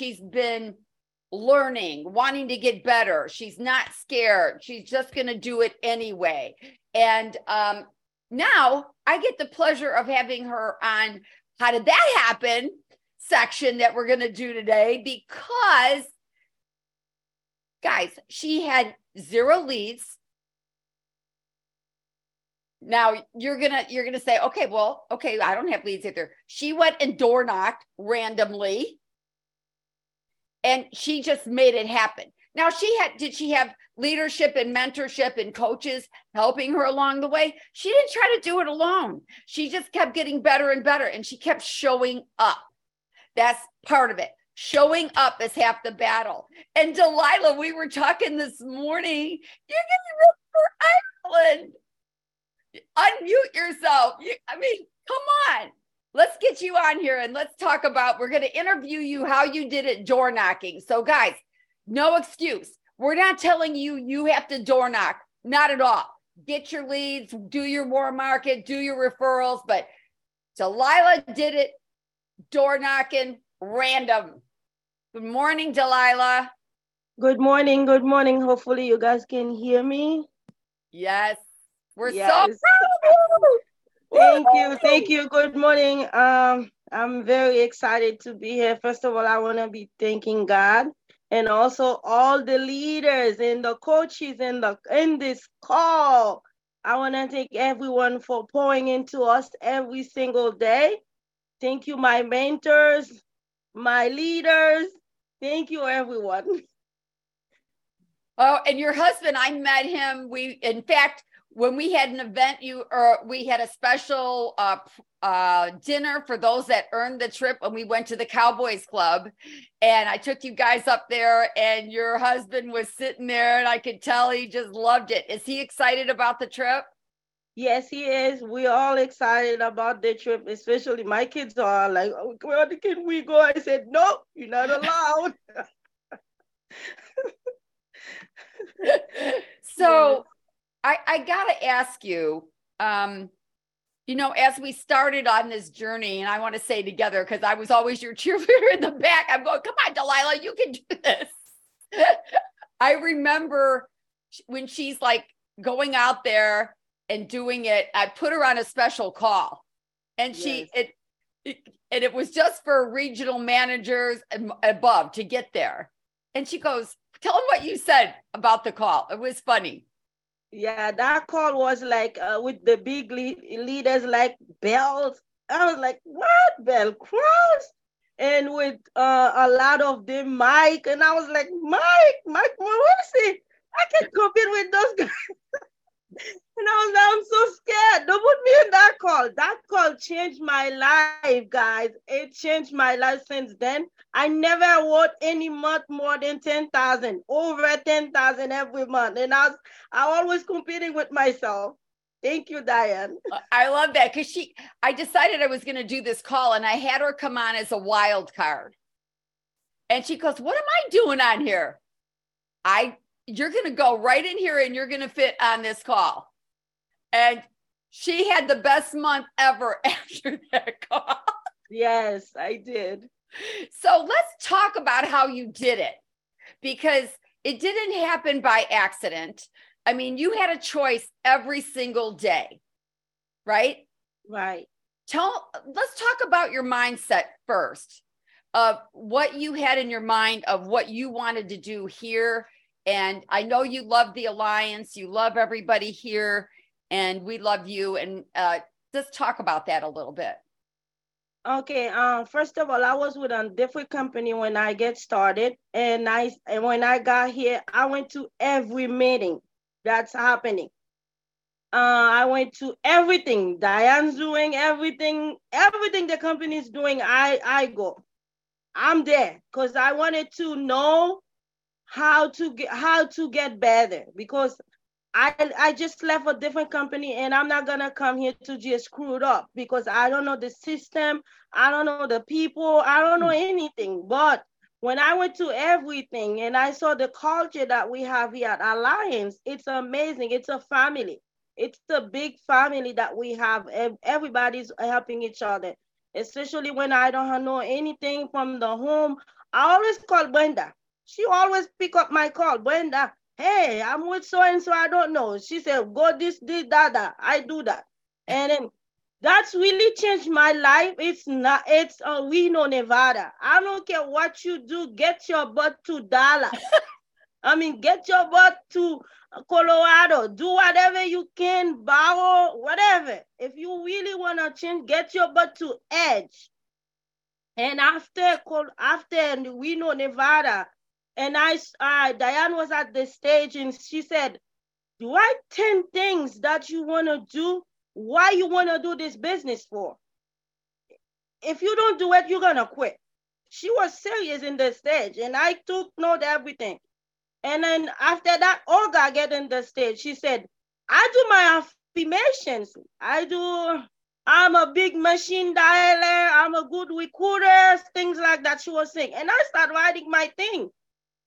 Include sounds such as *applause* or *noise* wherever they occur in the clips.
she's been learning, wanting to get better. She's not scared. She's just going to do it anyway. And um, now I get the pleasure of having her on How Did That Happen section that we're going to do today because, guys, she had zero leads. Now you're gonna you're gonna say, okay, well, okay, I don't have leads either. She went and door knocked randomly and she just made it happen. Now she had did she have leadership and mentorship and coaches helping her along the way? She didn't try to do it alone. She just kept getting better and better and she kept showing up. That's part of it. Showing up is half the battle. And Delilah, we were talking this morning. You're going to for Ireland. Unmute yourself. You, I mean, come on let's get you on here and let's talk about we're going to interview you how you did it door knocking. So guys no excuse. We're not telling you you have to door knock. Not at all. Get your leads do your warm market do your referrals but delilah did it door knocking random. Good morning delilah. Good morning good morning. Hopefully you guys can hear me. Yes. We're yes. so proud Thank you. Thank you. Good morning. Um, I'm very excited to be here. First of all, I want to be thanking God and also all the leaders and the coaches in the in this call. I want to thank everyone for pouring into us every single day. Thank you, my mentors, my leaders. Thank you, everyone. Oh, and your husband, I met him. We, in fact, when we had an event you or we had a special uh, uh, dinner for those that earned the trip and we went to the cowboys club. And i took you guys up there and your husband was sitting there and i could tell he just loved it. Is he excited about the trip? Yes he is. We're all excited about the trip especially my kids are like oh, where can we go? I said no you're not allowed. *laughs* So I, I gotta ask you, um, you know, as we started on this journey, and I want to say together because I was always your *laughs* cheerleader in the back. I'm going, come on, Delilah, you can do this. *laughs* I remember when she's like going out there and doing it. I put her on a special call, and she yes. it, it and it was just for regional managers and above to get there. And she goes, "Tell them what you said about the call. It was funny." Yeah, that call was like uh, with the big le- leaders like bells. I was like, what Bell Cross? And with uh, a lot of them, Mike, and I was like, Mike, Mike Morrissey, I can compete with those guys. *laughs* And I was like, I'm so scared. Don't put me in that call. That call changed my life, guys. It changed my life since then. I never worked any month more than 10,000, over 10,000 every month. And I was I always competing with myself. Thank you, Diane. Uh, I love that because she I decided I was gonna do this call and I had her come on as a wild card. And she goes, What am I doing on here? I you're gonna go right in here and you're gonna fit on this call. And she had the best month ever *laughs* after that call. Yes, I did. So let's talk about how you did it because it didn't happen by accident. I mean, you had a choice every single day, right? Right. Tell let's talk about your mindset first of what you had in your mind of what you wanted to do here. And I know you love the alliance, you love everybody here, and we love you. And uh, just talk about that a little bit. Okay. Um. First of all, I was with a different company when I get started, and I and when I got here, I went to every meeting that's happening. Uh, I went to everything. Diane's doing everything. Everything the company is doing, I I go. I'm there because I wanted to know how to get how to get better because I I just left a different company and I'm not gonna come here to just screw it up because I don't know the system, I don't know the people, I don't know hmm. anything. But when I went to everything and I saw the culture that we have here at Alliance, it's amazing. It's a family. It's a big family that we have. Everybody's helping each other. especially when I don't know anything from the home. I always call Brenda. She always pick up my call. Brenda, hey, I'm with so and so. I don't know. She said, go this, this, that, that. I do that. And then that's really changed my life. It's not, it's uh, Reno, Nevada. I don't care what you do, get your butt to Dallas. *laughs* I mean, get your butt to Colorado. Do whatever you can, borrow, whatever. If you really want to change, get your butt to Edge. And after after Reno, Nevada, and I, uh, Diane was at the stage and she said, write 10 things that you want to do, why you want to do this business for. If you don't do it, you're going to quit. She was serious in the stage and I took note everything. And then after that, Olga get in the stage. She said, I do my affirmations. I do, I'm a big machine dialer. I'm a good recruiter, things like that. She was saying. And I started writing my thing.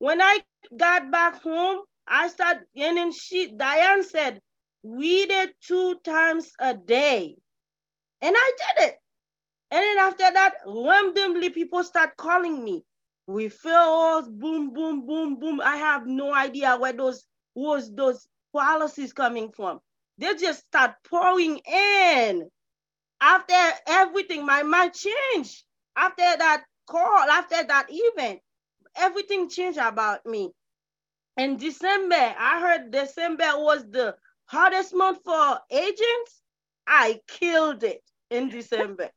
When I got back home, I started, getting she, Diane said, read it two times a day. And I did it. And then after that, randomly people start calling me We feel referrals, boom, boom, boom, boom. I have no idea where those was those policies coming from. They just start pouring in. After everything, my mind changed. After that call, after that event, everything changed about me. In December, I heard December was the hardest month for agents. I killed it in December.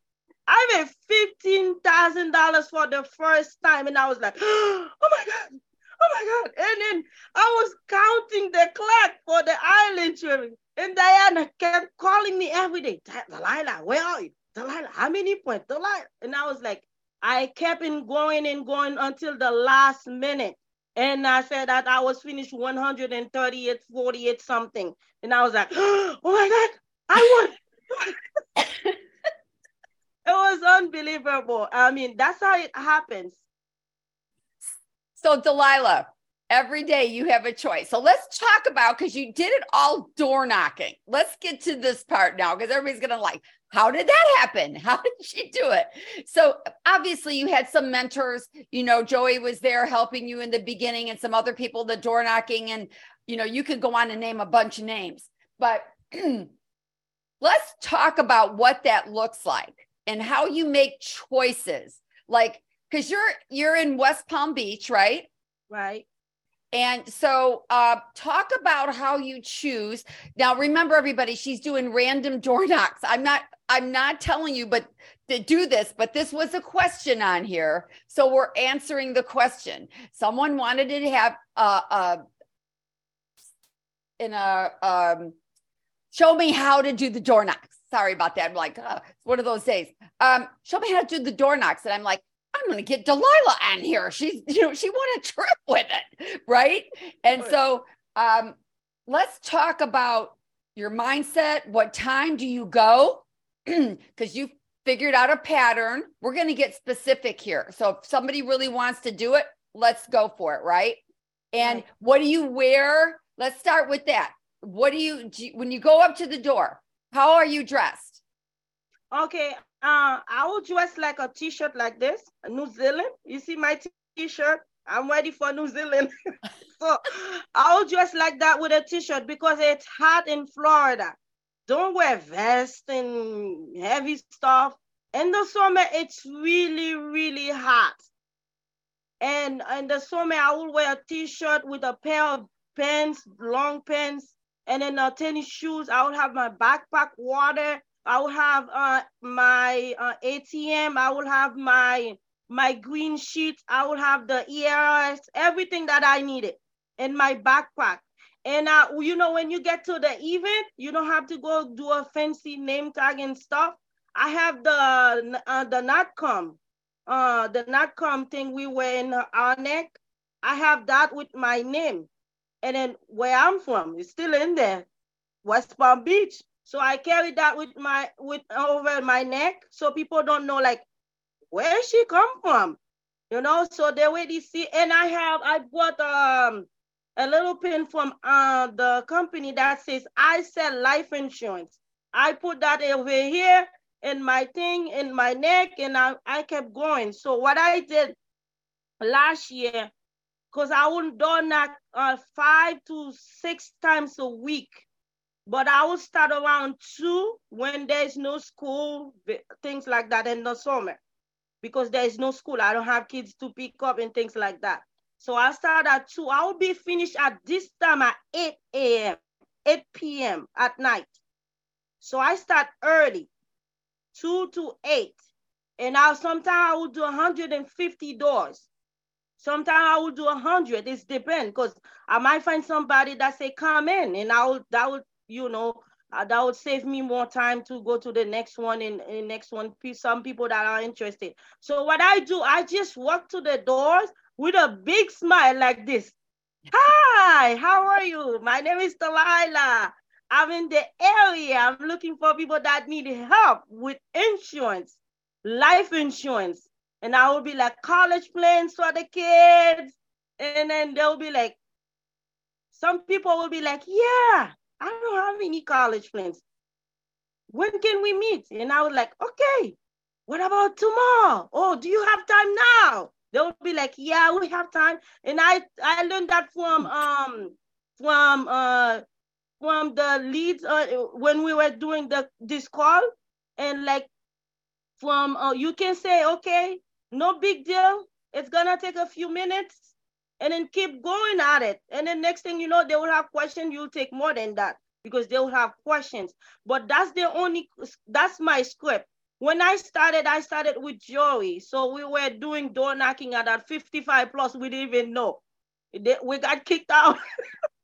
I made fifteen thousand dollars for the first time, and I was like, *gasps* "Oh my god, oh my god!" And then I was counting the clock for the island trip, and Diana kept calling me every day. Delilah, where are you? Delilah, how many points? Delilah, and I was like, I kept in going and going until the last minute. And I said that I was finished 138, 48 something. And I was like, *gasps* oh my God, I won. *laughs* it was unbelievable. I mean, that's how it happens. So, Delilah, every day you have a choice. So, let's talk about because you did it all door knocking. Let's get to this part now because everybody's going to like, how did that happen? *laughs* How did she do it? So, obviously, you had some mentors. You know, Joey was there helping you in the beginning and some other people, the door knocking. And, you know, you could go on and name a bunch of names. But *clears throat* let's talk about what that looks like and how you make choices like because you're you're in west palm beach right right and so uh talk about how you choose now remember everybody she's doing random door *laughs* knocks i'm not i'm not telling you but to do this but this was a question on here so we're answering the question someone wanted to have a, a in a um show me how to do the door knocks sorry about that. I'm like, oh, it's one of those days. Um, show me how to do the door knocks. And I'm like, I'm going to get Delilah on here. She's, you know, she won a trip with it. Right. And so um, let's talk about your mindset. What time do you go? *clears throat* Because you figured out a pattern. We're going to get specific here. So if somebody really wants to do it, let's go for it. Right. And right. what do you wear? Let's start with that. What do you, do you, when you go up to the door? How are you dressed? Okay, uh, I will dress like a t-shirt like this, New Zealand. You see my t-shirt? I'm ready for New Zealand. *laughs* so I'll dress like that with a t-shirt because it's hot in Florida. Don't wear vest and heavy stuff. In the summer, it's really, really hot. And in the summer, I will wear a t-shirt with a pair of pants, long pants, and then uh, tennis shoes. I will have my backpack, water. I will have uh, my uh, ATM. I will have my my green sheets. I will have the ERS, everything that I needed in my backpack. And uh, you know, when you get to the event, you don't have to go do a fancy name tag and stuff. I have the uh, the NADCOM, uh, the NADCOM thing we wear in our neck. I have that with my name. And then where I'm from, it's still in there, West Palm Beach. So I carry that with my with over my neck, so people don't know like where she come from, you know. So they already see. And I have I bought um a little pin from uh the company that says I sell life insurance. I put that over here, in my thing in my neck, and I, I kept going. So what I did last year, because I would door knock uh, five to six times a week, but I would start around two when there's no school, things like that in the summer, because there is no school. I don't have kids to pick up and things like that. So I start at two. I will be finished at this time at 8 a.m., 8 p.m. at night. So I start early, two to eight. And now sometimes I will do 150 doors. Sometimes I will do 100. It depends because I might find somebody that say, come in. And I will, that would, you know, uh, that would save me more time to go to the next one and, and next one. Some people that are interested. So what I do, I just walk to the doors with a big smile like this. Hi, how are you? My name is Delilah. I'm in the area. I'm looking for people that need help with insurance, life insurance. And I will be like college plans for the kids. And then they'll be like, some people will be like, yeah, I don't have any college plans. When can we meet? And I was like, okay, what about tomorrow? Oh, do you have time now? They'll be like, yeah, we have time. And I I learned that from um from uh from the leads uh, when we were doing the this call. And like from uh, you can say okay no big deal. It's gonna take a few minutes. And then keep going at it. And then next thing you know they will have questions. You'll take more than that because they will have questions. But that's the only that's my script when I started, I started with Joey. So we were doing door knocking at that 55 plus. We didn't even know. We got kicked out.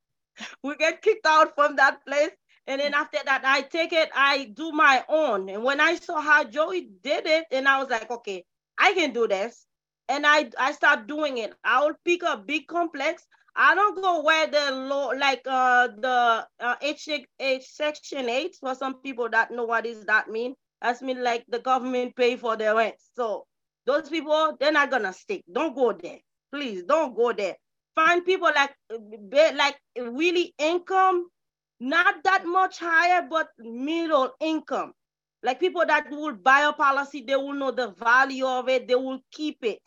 *laughs* we get kicked out from that place. And then after that, I take it, I do my own. And when I saw how Joey did it, and I was like, okay, I can do this. And I I start doing it. I will pick a big complex. I don't go where the law, like uh the uh, H, H section eight for some people that know what is that mean. That's mean like the government pay for their rent. So those people, they're not gonna stick. Don't go there. Please don't go there. Find people like like really income, not that much higher, but middle income. Like people that will buy a policy, they will know the value of it, they will keep it.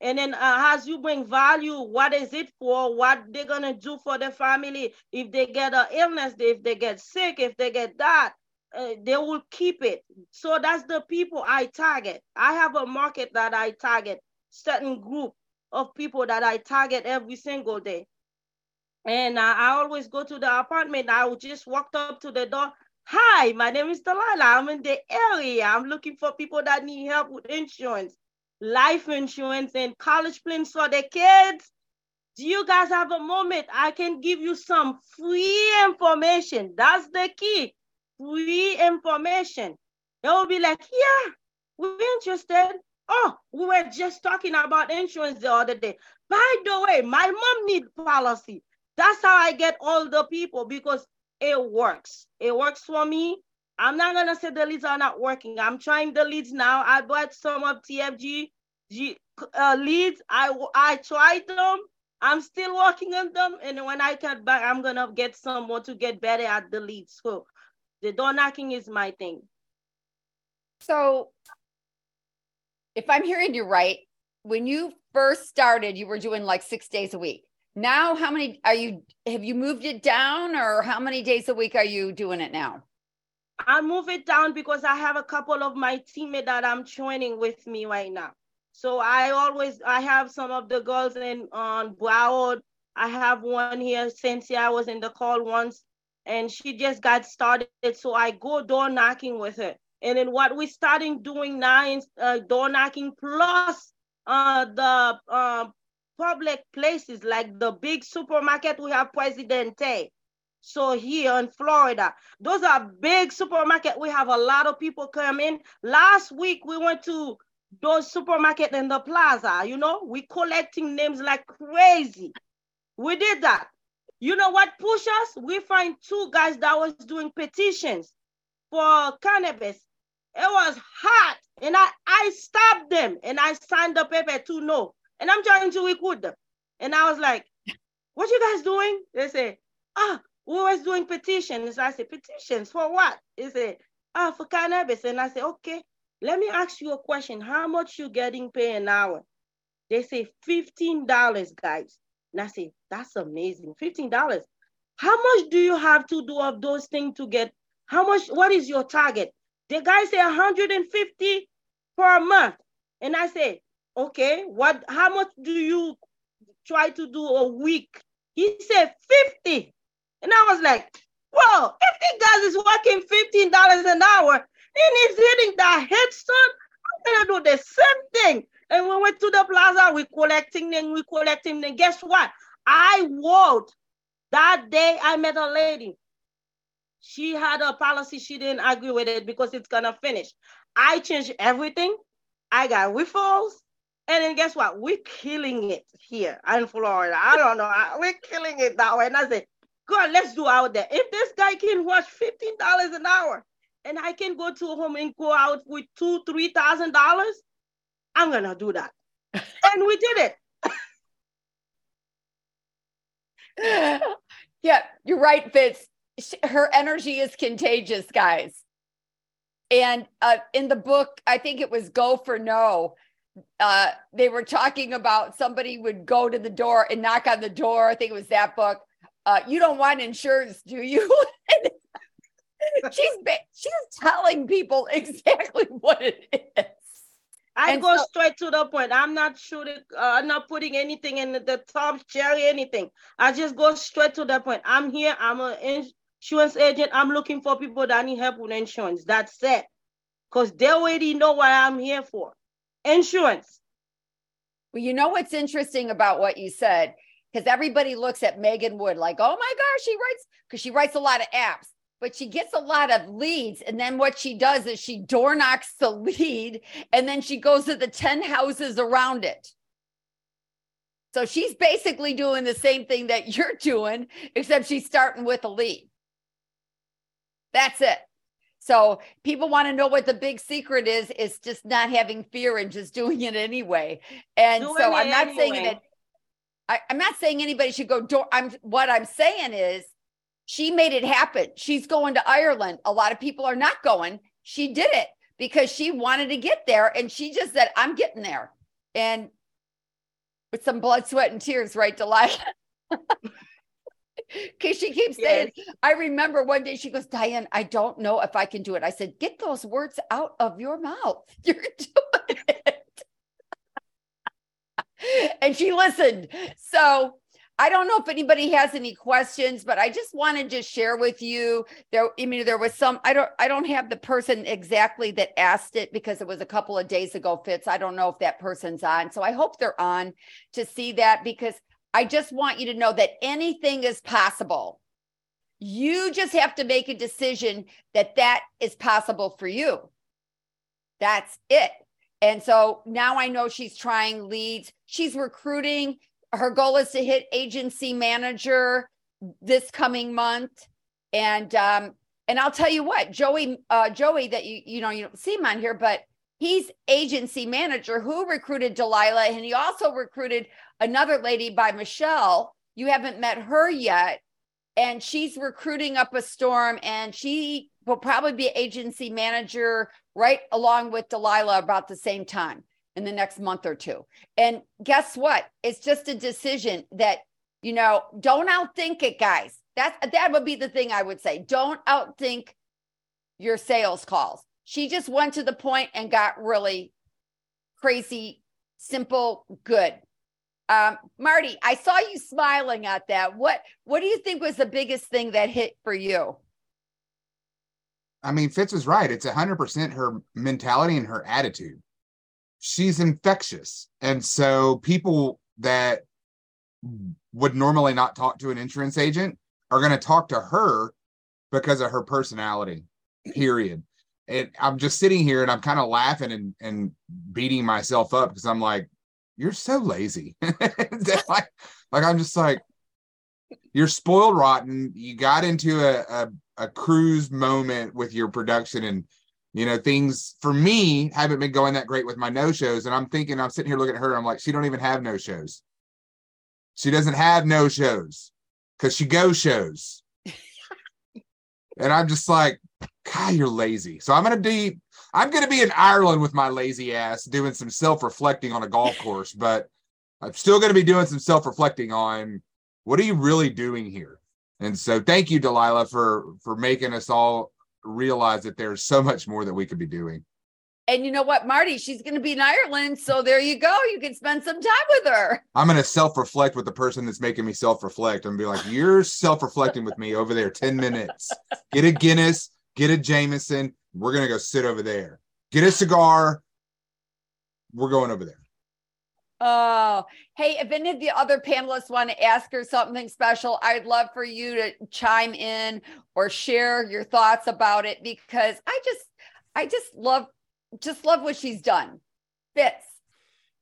And then uh, as you bring value, what is it for? What they're gonna do for the family if they get an illness, if they get sick, if they get that, uh, they will keep it. So that's the people I target. I have a market that I target, certain group of people that I target every single day. And uh, I always go to the apartment. I just walk up to the door. Hi, my name is Delilah. I'm in the area. I'm looking for people that need help with insurance, life insurance, and college plans for the kids. Do you guys have a moment? I can give you some free information. That's the key free information. They will be like, yeah, we're interested. Oh, we were just talking about insurance the other day. By the way, my mom need policy. That's how I get all the people because it works. It works for me. I'm not gonna say the leads are not working. I'm trying the leads now. I bought some of TFG G, uh, leads. I I tried them. I'm still working on them, and when I get back, I'm gonna get some more to get better at the leads. So the door knocking is my thing. So, if I'm hearing you right, when you first started, you were doing like six days a week. Now, how many are you? Have you moved it down, or how many days a week are you doing it now? I move it down because I have a couple of my teammates that I'm training with me right now. So I always I have some of the girls in on Broward. I have one here. Cynthia I was in the call once and she just got started. So I go door knocking with her. And then what we starting doing now is uh, door knocking plus uh, the uh, public places like the big supermarket we have Presidente. So here in Florida, those are big supermarket. We have a lot of people come in. Last week we went to those supermarket in the plaza. You know, we collecting names like crazy. We did that. You know what push us? We find two guys that was doing petitions for cannabis. It was hot, and I I stopped them and I signed the paper to no, and I'm trying to recruit them. And I was like, "What you guys doing?" They say, "Ah, we was doing petitions." I said, "Petitions for what?" They say, uh, for cannabis. And I say, okay, let me ask you a question. How much you getting paid an hour? They say $15, guys. And I say, that's amazing. $15. How much do you have to do of those things to get? How much? What is your target? The guy say 150 per month. And I say, okay, what how much do you try to do a week? He said 50. And I was like, whoa, if the guy is working $15 an hour and he's hitting that headstone, I'm gonna do the same thing. And we went to the plaza, we collecting them, we collecting them. Guess what? I wrote that day I met a lady. She had a policy, she didn't agree with it because it's gonna finish. I changed everything. I got referrals. And then guess what? We're killing it here in Florida. I don't know. We're killing it that way. And I said, God, let's do out there. If this guy can watch $15 an hour and I can go to a home and go out with two, three thousand dollars, I'm gonna do that. and we did it. *laughs* yeah, you're right, Fitz. Her energy is contagious, guys. And uh, in the book, I think it was Go for No. Uh, they were talking about somebody would go to the door and knock on the door. I think it was that book. Uh, you don't want insurance, do you? *laughs* she's she's telling people *laughs* exactly what it is. I and go so, straight to the point. I'm not shooting. Uh, I'm not putting anything in the, the top cherry, anything. I just go straight to the point. I'm here. I'm an insurance agent. I'm looking for people that need help with insurance. That's it. Because they already know what I'm here for. Insurance. Well, you know what's interesting about what you said? Because everybody looks at Megan Wood like, oh my gosh, she writes, because she writes a lot of apps but she gets a lot of leads. And then what she does is she door knocks the lead and then she goes to the 10 houses around it. So she's basically doing the same thing that you're doing, except she's starting with a lead. That's it. So people want to know what the big secret is. It's just not having fear and just doing it anyway. And doing so I'm not anyway. saying that I, am not saying anybody should go door. I'm what I'm saying is she made it happen. She's going to Ireland. A lot of people are not going. She did it because she wanted to get there and she just said, I'm getting there. And with some blood, sweat, and tears, right, Delilah? *laughs* Because she keeps saying, yes. I remember one day she goes, Diane, I don't know if I can do it. I said, Get those words out of your mouth. *laughs* You're doing it. *laughs* and she listened. So I don't know if anybody has any questions, but I just wanted to share with you there. I mean, there was some. I don't. I don't have the person exactly that asked it because it was a couple of days ago. Fitz. I don't know if that person's on. So I hope they're on to see that because I just want you to know that anything is possible. You just have to make a decision that that is possible for you. That's it. And so now I know she's trying leads. She's recruiting her goal is to hit agency manager this coming month. And um and i'll tell you what joey uh joey that you you know you don't see him on here but he's agency manager who recruited delilah. And he also recruited another lady by michelle. You haven't met her yet. And she's recruiting up a storm and she will probably be agency manager right along with delilah about the same time in the next month or two. And guess what? It's just a decision that, you know, don't outthink it, guys. That that would be the thing I would say. Don't outthink your sales calls. She just went to the point and got really crazy, simple, good. Um, Marty, I saw you smiling at that. What what do you think was the biggest thing that hit for you? I mean, Fitz is right. It's 100% her mentality and her attitude she's infectious. And so people that would normally not talk to an insurance agent are going to talk to her because of her personality, period. And I'm just sitting here and I'm kind of laughing and, and beating myself up because I'm like, you're so lazy. *laughs* like, like I'm just like, you're spoiled rotten. You got into a, a, a cruise moment with your production and you know things for me haven't been going that great with my no shows and i'm thinking i'm sitting here looking at her i'm like she don't even have no shows she doesn't have no shows because she go shows and i'm just like God, you're lazy. So I'm gonna be I'm gonna be in Ireland with my lazy ass doing some self-reflecting on a golf course, but I'm still gonna be doing some self-reflecting on what are you really doing here? And so thank you, Delilah, for for making us all realize that there's so much more that we could be doing. And you know what, Marty? She's going to be in Ireland. So there you go. You can spend some time with her. I'm going to self reflect with the person that's making me self reflect and be like, you're self reflecting with me over there 10 minutes. Get a Guinness, get a Jameson. We're going to go sit over there. Get a cigar. We're going over there. Oh, hey, if any of the other panelists want to ask her something special, I'd love for you to chime in or share your thoughts about it because I just I just love just love what she's done. Fitz.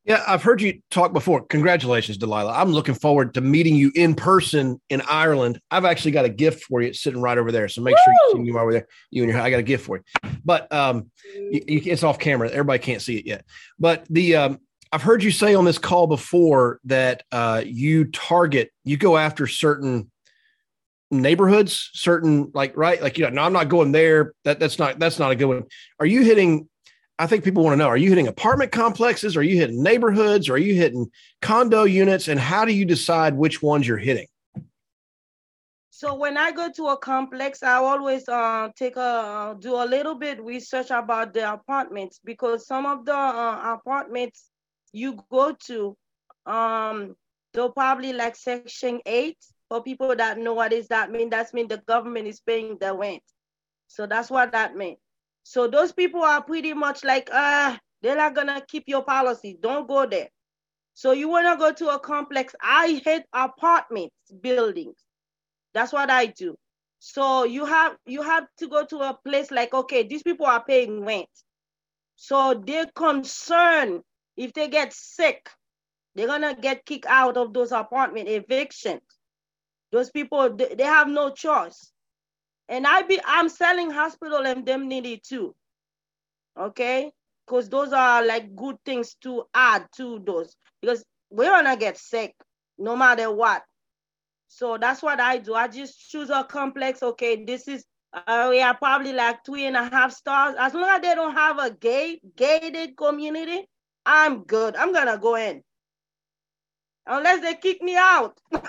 Yeah, I've heard you talk before. Congratulations, Delilah. I'm looking forward to meeting you in person in Ireland. I've actually got a gift for you. It's sitting right over there. So make Woo! sure you see over there. You and your I got a gift for you. But um you, you, it's off camera. Everybody can't see it yet. But the um I've heard you say on this call before that uh you target, you go after certain neighborhoods certain like right like you know no i'm not going there that that's not that's not a good one are you hitting I think people want to know: Are you hitting apartment complexes? Are you hitting neighborhoods? Are you hitting condo units? And how do you decide which ones you're hitting? So when I go to a complex, I always uh, take a do a little bit research about the apartments because some of the uh, apartments you go to, um, they'll probably like Section Eight. For people that know what is that mean, that's mean the government is paying the rent. So that's what that means. So those people are pretty much like, uh, they're not gonna keep your policy. Don't go there. So you wanna go to a complex. I hate apartments, buildings. That's what I do. So you have you have to go to a place like, okay, these people are paying rent. So they're concerned if they get sick, they're gonna get kicked out of those apartment evictions. Those people they, have no choice. And I be I'm selling hospital indemnity too. Okay? Because those are like good things to add to those. Because we're gonna get sick no matter what. So that's what I do. I just choose a complex. Okay, this is uh, we are probably like three and a half stars. As long as they don't have a gate gated community, I'm good. I'm gonna go in. Unless they kick me out. *laughs*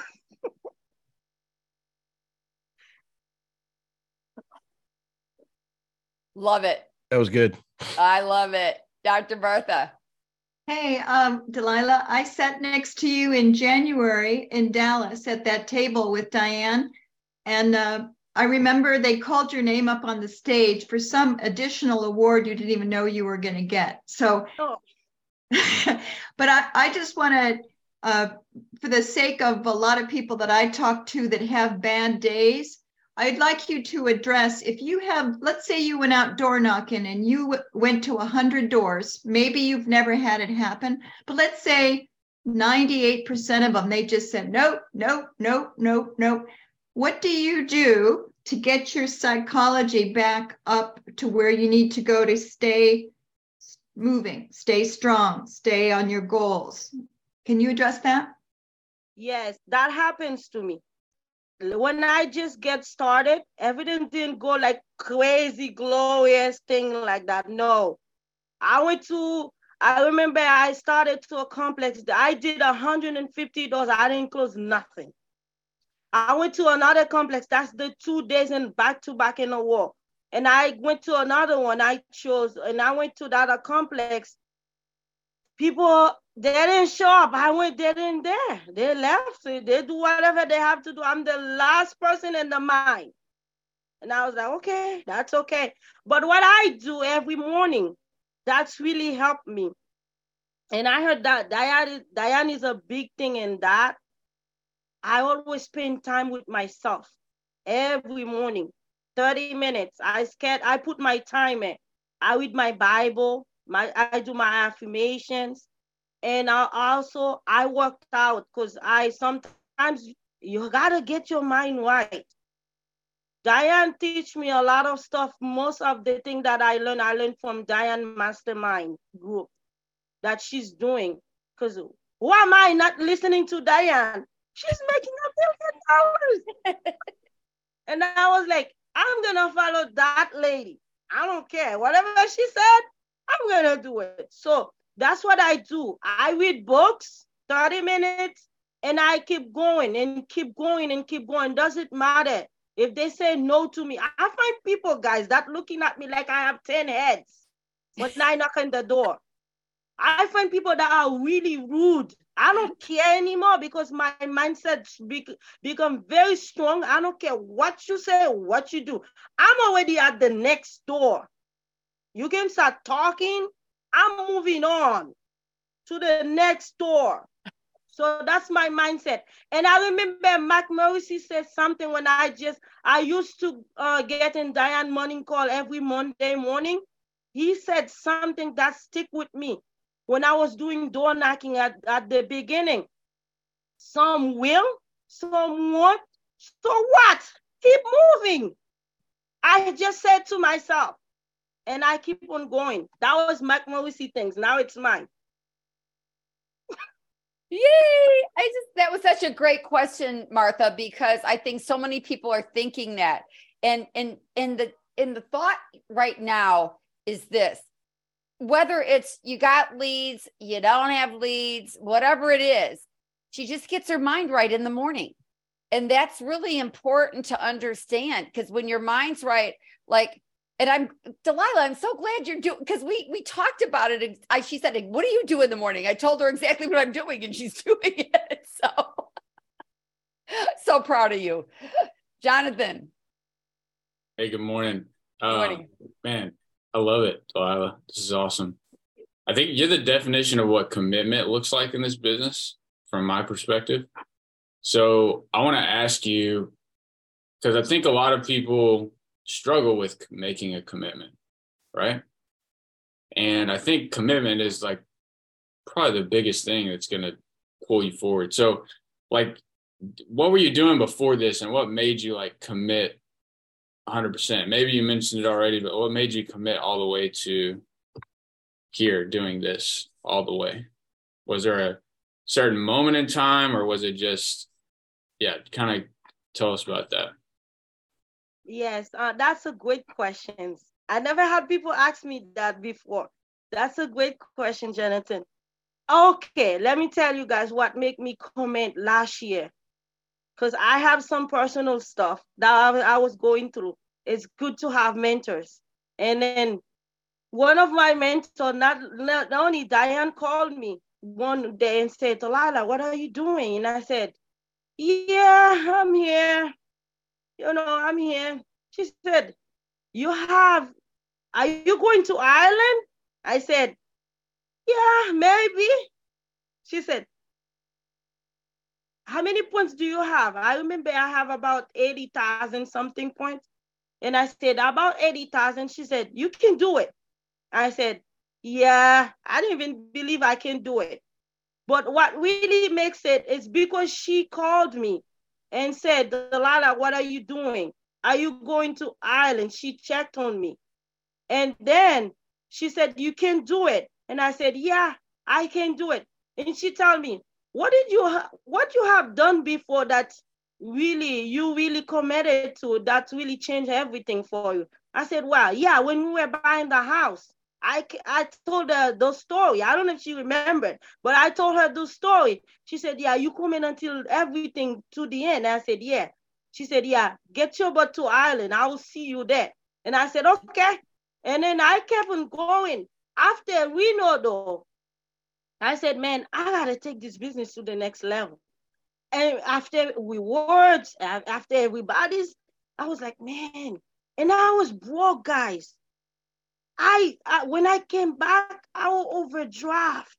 Love it. That was good. I love it. Dr. Bertha. Hey, um, Delilah, I sat next to you in January in Dallas at that table with Diane. And uh, I remember they called your name up on the stage for some additional award you didn't even know you were going to get. So, oh. *laughs* but I, I just want to, uh, for the sake of a lot of people that I talk to that have bad days, I'd like you to address if you have, let's say you went out door knocking and you went to 100 doors, maybe you've never had it happen, but let's say 98% of them, they just said, nope, nope, nope, nope, nope. What do you do to get your psychology back up to where you need to go to stay moving, stay strong, stay on your goals? Can you address that? Yes, that happens to me when I just get started, everything didn't go like crazy, glorious thing like that. No, I went to. I remember I started to a complex. I did $150. I didn't close nothing. I went to another complex. That's the two days and back to back in a row. And I went to another one. I chose, and I went to that complex. People they didn't show up. I went there and there. They left. They do whatever they have to do. I'm the last person in the mine. And I was like, okay, that's okay. But what I do every morning, that's really helped me. And I heard that Diane, Diane is a big thing in that. I always spend time with myself every morning, 30 minutes. I scared, I put my time in. I read my Bible, my I do my affirmations and I also I worked out because I sometimes you gotta get your mind right. Diane teach me a lot of stuff. Most of the thing that I learned, I learned from Diane Mastermind group that she's doing. Because who am I not listening to Diane? She's making a billion dollars. *laughs* and I was like, I'm gonna follow that lady. I don't care. Whatever she said, I'm gonna do it. So that's what I do. I read books, 30 minutes, and I keep going and keep going and keep going. Doesn't matter if they say no to me. I find people, guys, that looking at me like I have 10 heads *laughs* when I knock on the door. I find people that are really rude. I don't care anymore because my mindset be- become very strong. I don't care what you say, what you do. I'm already at the next door. You can start talking. I'm moving on to the next door. So that's my mindset. And I remember Mac Morrissey said something when I just I used to uh, get in Diane morning call every Monday morning. He said something that stick with me when I was doing door knocking at, at the beginning. Some will, some won't. So what? Keep moving. I just said to myself, and I keep on going. That was Mac Morrissey things. Now it's mine. Yay! I just that was such a great question, Martha, because I think so many people are thinking that. And and and the in the thought right now is this whether it's you got leads, you don't have leads, whatever it is, she just gets her mind right in the morning. And that's really important to understand because when your mind's right, like, and I'm Delilah, I'm so glad you're doing because we we talked about it. And I she said, What do you do in the morning? I told her exactly what I'm doing, and she's *laughs* doing it. So *laughs* so proud of you. Jonathan. Hey, good morning. Good morning. Uh, man, I love it, Delilah. This is awesome. I think you're the definition of what commitment looks like in this business from my perspective. So I want to ask you because I think a lot of people struggle with making a commitment, right? And I think commitment is like probably the biggest thing that's going to pull you forward. So, like, what were you doing before this and what made you like commit 100%. Maybe you mentioned it already, but what made you commit all the way to here doing this all the way? Was there a certain moment in time or was it just, yeah, kind of tell us about that? Yes, uh, that's a great question. I never had people ask me that before. That's a great question, Jonathan. Okay, let me tell you guys what made me comment last year because I have some personal stuff that I, was going through. It's good to have mentors. And then one of my mentors, not, not only Diane called me one day and said, Delilah, what are you doing? And I said, Yeah, I'm here. You know, I'm here. She said, You have, are you going to Ireland? I said, Yeah, maybe. She said, how many points do you have? I remember I have about 80,000 something points. And I said, about 80,000. She said, you can do it. I said, yeah, I didn't even believe I can do it. But what really makes it is because she called me and said, Delilah, what are you doing? Are you going to Ireland? She checked on me. And then she said, you can do it. And I said, yeah, I can do it. And she told me, what did you ha- what you have done before that really you really committed to that really changed everything for you? I said well yeah when we were buying the house i i told her the story. I don't know if she remembered but i told her the story. She said yeah you come in until everything to the end. I said yeah. She said yeah get your butt to ireland i will see you there. And i said okay. And then i kept on going. After reno though I said, man, I gotta take this business to the next level. And after we words, after everybody's, I was like, man, and I was broke, guys. I, I when I came back, I was overdraft.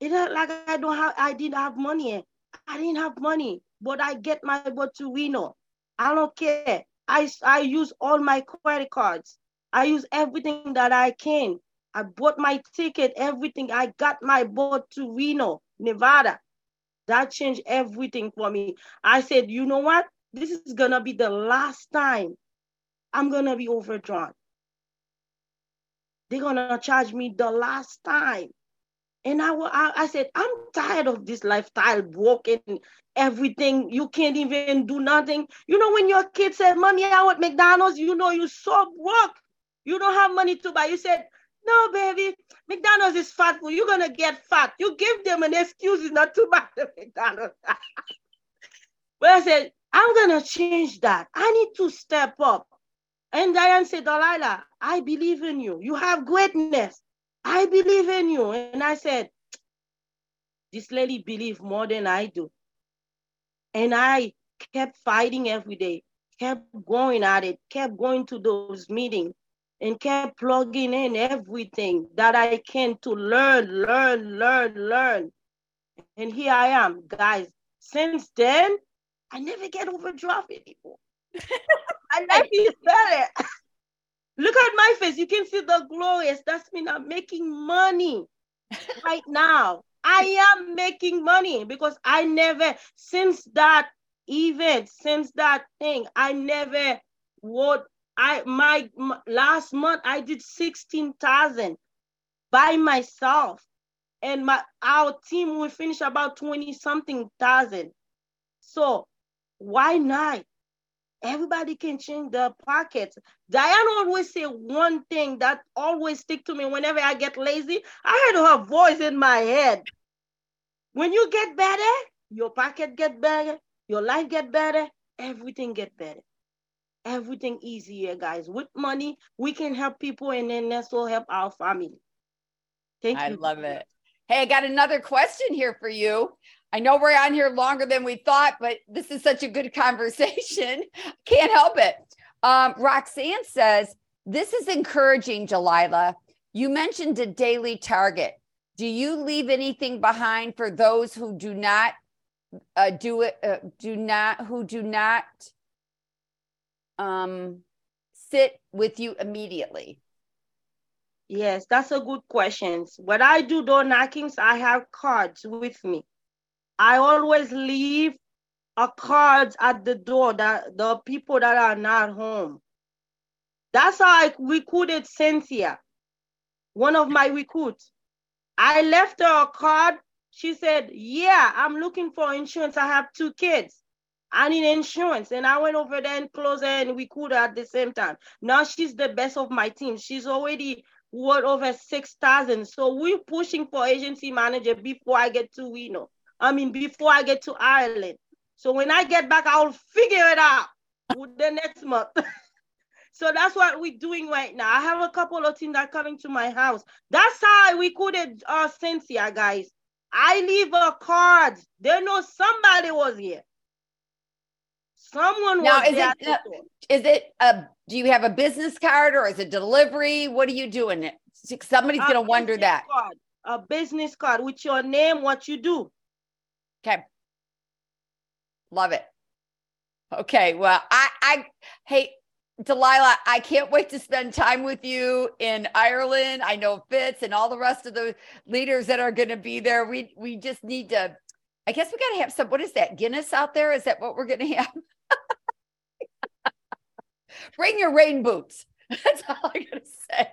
It like I don't have, I didn't have money. I didn't have money, but I get my butt to Reno. Oh. I don't care. I, I use all my credit cards. I use everything that I can. I bought my ticket, everything. I got my boat to Reno, Nevada. That changed everything for me. I said, you know what? This is gonna be the last time I'm gonna be overdrawn. They're gonna charge me the last time. And I, I, said, I'm tired of this lifestyle, broken, everything. You can't even do nothing. You know, when your kid said, Mommy, I want McDonald's, you know, you so broke. You don't have money to buy. You said, No, baby, McDonald's is fat food. You're to get fat. You give them an excuse it's not to buy the McDonald's. but I said, I'm to change that. I need to step up. And Diane said, Delilah, I believe in you. You have greatness. I believe in you. And I said, this lady believes more than I do. And I kept fighting every day, kept going at it, kept going to those meetings, and kept plugging in everything that I can to learn, learn, learn, learn. And here I am, guys. Since then, I never get overdraft anymore. *laughs* I like you said it. *laughs* Look at my face. You can see the glorious. That's me I'm making money *laughs* right now. I am making money because I never, since that event, since that thing, I never would. I my, my last month I did sixteen thousand by myself, and my our team will finish about twenty something thousand. So why not? Everybody can change their pockets. Diane always say one thing that always stick to me whenever I get lazy. I heard her voice in my head. When you get better, your pocket get better, your life get better, everything get better. Everything easier, guys. With money, we can help people and then also help our family. Thank I you. I love it. Hey, I got another question here for you. I know we're on here longer than we thought, but this is such a good *laughs* conversation. Can't help it. Um, Roxanne says, This is encouraging, Delilah. You mentioned a daily target. Do you leave anything behind for those who do not uh, do it, uh, do not, who do not um, sit with you immediately? Yes, that's a good question. When I do door knockings, I have cards with me. I always leave a cards at the door that the people that are not home. That's how I recruited Cynthia, one of my recruits. I left her a card. She said, Yeah, I'm looking for insurance. I have two kids. I need insurance. And I went over there and closed her and recruited her at the same time. Now she's the best of my team. She's already worth over 6,000. So we're pushing for agency manager before I get to Reno. I mean, before I get to Ireland. So when I get back, I'll figure it out with the next month. *laughs* so that's what we're doing right now. I have a couple of teams that are coming to my house. That's how we recruited uh, Cynthia, guys. I leave a card. They know somebody was here. Someone now, is. It, uh, is it a? Do you have a business card or is it delivery? What are you doing? Somebody's going to wonder that. Card, a business card with your name, what you do. Okay. Love it. Okay. Well, I, I, hey, Delilah, I can't wait to spend time with you in Ireland. I know Fitz and all the rest of the leaders that are going to be there. We we just need to. I guess we got to have some. What is that? Guinness out there? Is that what we're going to have? *laughs* Bring your rain boots. *laughs* That's all I got to say.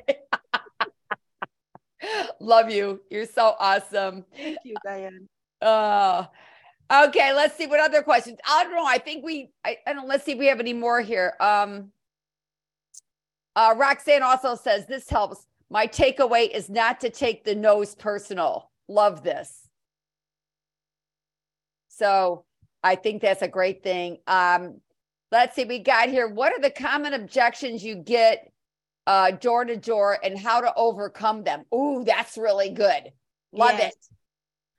*laughs* Love you. You're so awesome. Thank you, Diane. Uh, okay, let's see what other questions. I don't know. I think we, I, I don't, let's see if we have any more here. Um, uh, Roxanne also says this helps. My takeaway is not to take the nose personal. Love this. So I think that's a great thing. Um, let's see, we got here. What are the common objections you get uh, door to door and how to overcome them? Ooh, that's really good. Love yes. it.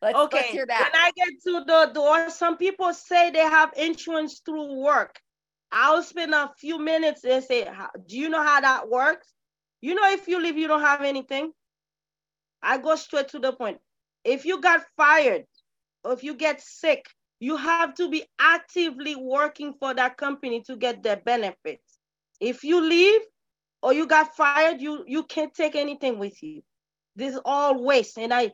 Let's, okay. That. When I get to the door, some people say they have insurance through work. I'll spend a few minutes and say, Do you know how that works? You know, if you leave, you don't have anything. I go straight to the point. If you got fired, if you get sick, you have to be actively working for that company to get their benefits. If you leave or you got fired, you you can't take anything with you. This is all waste. And I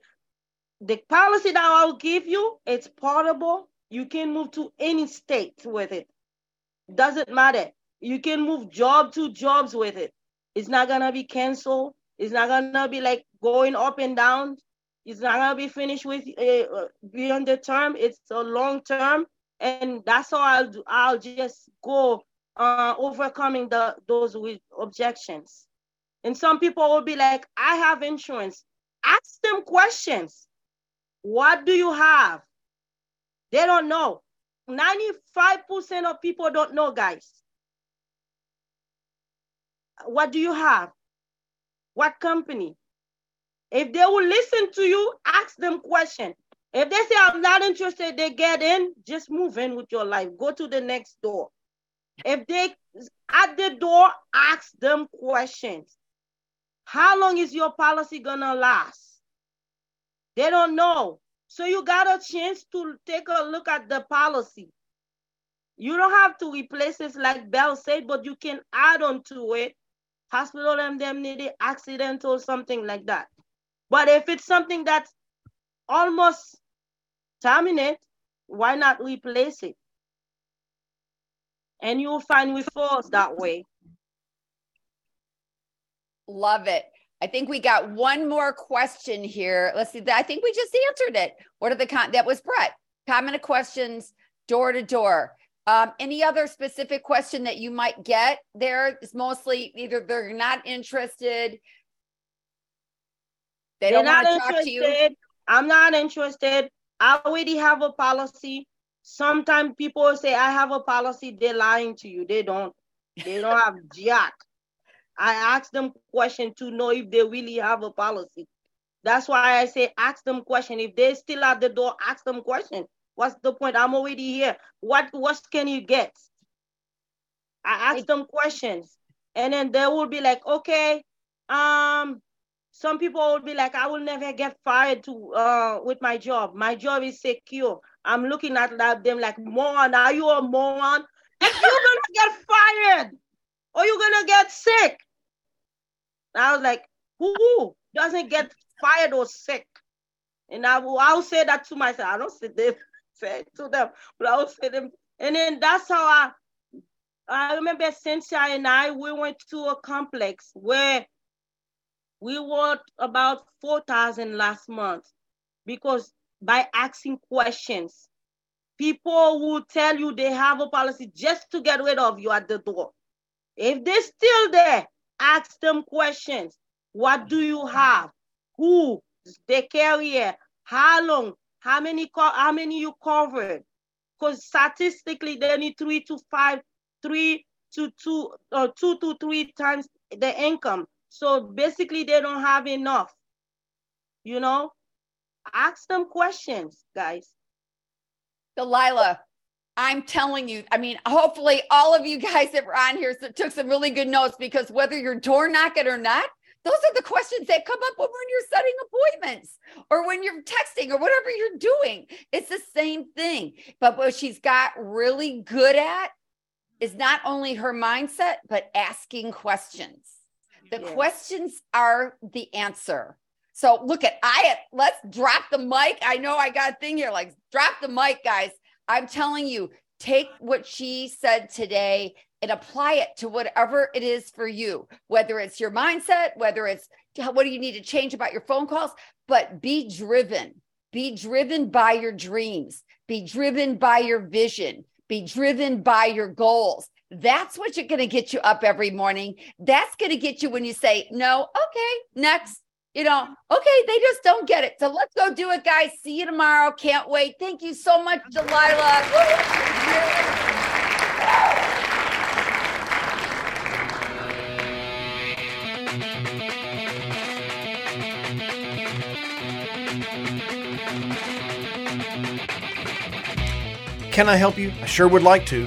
the policy that I'll give you, it's portable. You can move to any state with it. Doesn't matter. You can move job to jobs with it. It's not gonna be canceled. It's not gonna be like going up and down. It's not gonna be finished with uh, beyond the term. It's a long term, and that's how I'll do. I'll just go uh, overcoming the those with objections. And some people will be like, "I have insurance." Ask them questions. What do you have? They don't know. 95% of people don't know, guys. What do you have? What company? If they will listen to you, ask them questions. If they say I'm not interested, they get in, just move in with your life. Go to the next door. If they at the door, ask them questions. How long is your policy gonna last? They don't know. So you got a chance to take a look at the policy. You don't have to replace it like Bell said, but you can add on to it hospital indemnity, accidental, something like that. But if it's something that's almost terminate, why not replace it? And you'll find referrals that way. Love it. I think we got one more question here. Let's see. I think we just answered it. What are the con? That was Brett. Common questions door to door. Um, any other specific question that you might get there is mostly either they're not interested, they They're don't want to talk to you. interested. I'm not interested. I already have a policy. Sometimes people say I have a policy. They're lying to you. They don't. They don't have *laughs* jack. I ask them question to know if they really have a policy. That's why I say ask them question. If they're still at the door, ask them question. What's the point? I'm already here. What what can you get? I ask them questions. And then they will be like, okay, um, some people will be like, I will never get fired to uh with my job. My job is secure. I'm looking at them like, moron, are you a moron? If you're gonna *laughs* get fired or you're gonna get sick. I was like, who doesn't get fired or sick? And I will I'll say that to myself. I don't say them *laughs* say it to them, but I will say them. And then that's how I I remember Cynthia and I we went to a complex where we worked about 4,000 last month because by asking questions, people will tell you they have a policy just to get rid of you at the door. If they're still there, ask them questions. What do you have? Who? The carrier? How long? How many co- how many you covered? Because statistically, they need three to five, three to two, or two to three times the income. So basically, they don't have enough. You know, ask them questions, guys. Delilah, I'm telling you, I mean, hopefully all of you guys that were on here took some really good notes because whether you're door knocking or not, those are the questions that come up when you're setting appointments or when you're texting or whatever you're doing. It's the same thing. But what she's got really good at is not only her mindset, but asking questions. The Yeah. questions are the answer. So look at I let's drop the mic. I know I got a thing here like drop the mic, guys. I'm telling you, take what she said today and apply it to whatever it is for you, whether it's your mindset, whether it's what do you need to change about your phone calls, but be driven. Be driven by your dreams, be driven by your vision, be driven by your goals. That's what you're going to get you up every morning. That's going to get you when you say, no, okay, next. You know, okay, they just don't get it. So let's go do it, guys. See you tomorrow. Can't wait. Thank you so much, Delilah. Can I help you? I sure would like to.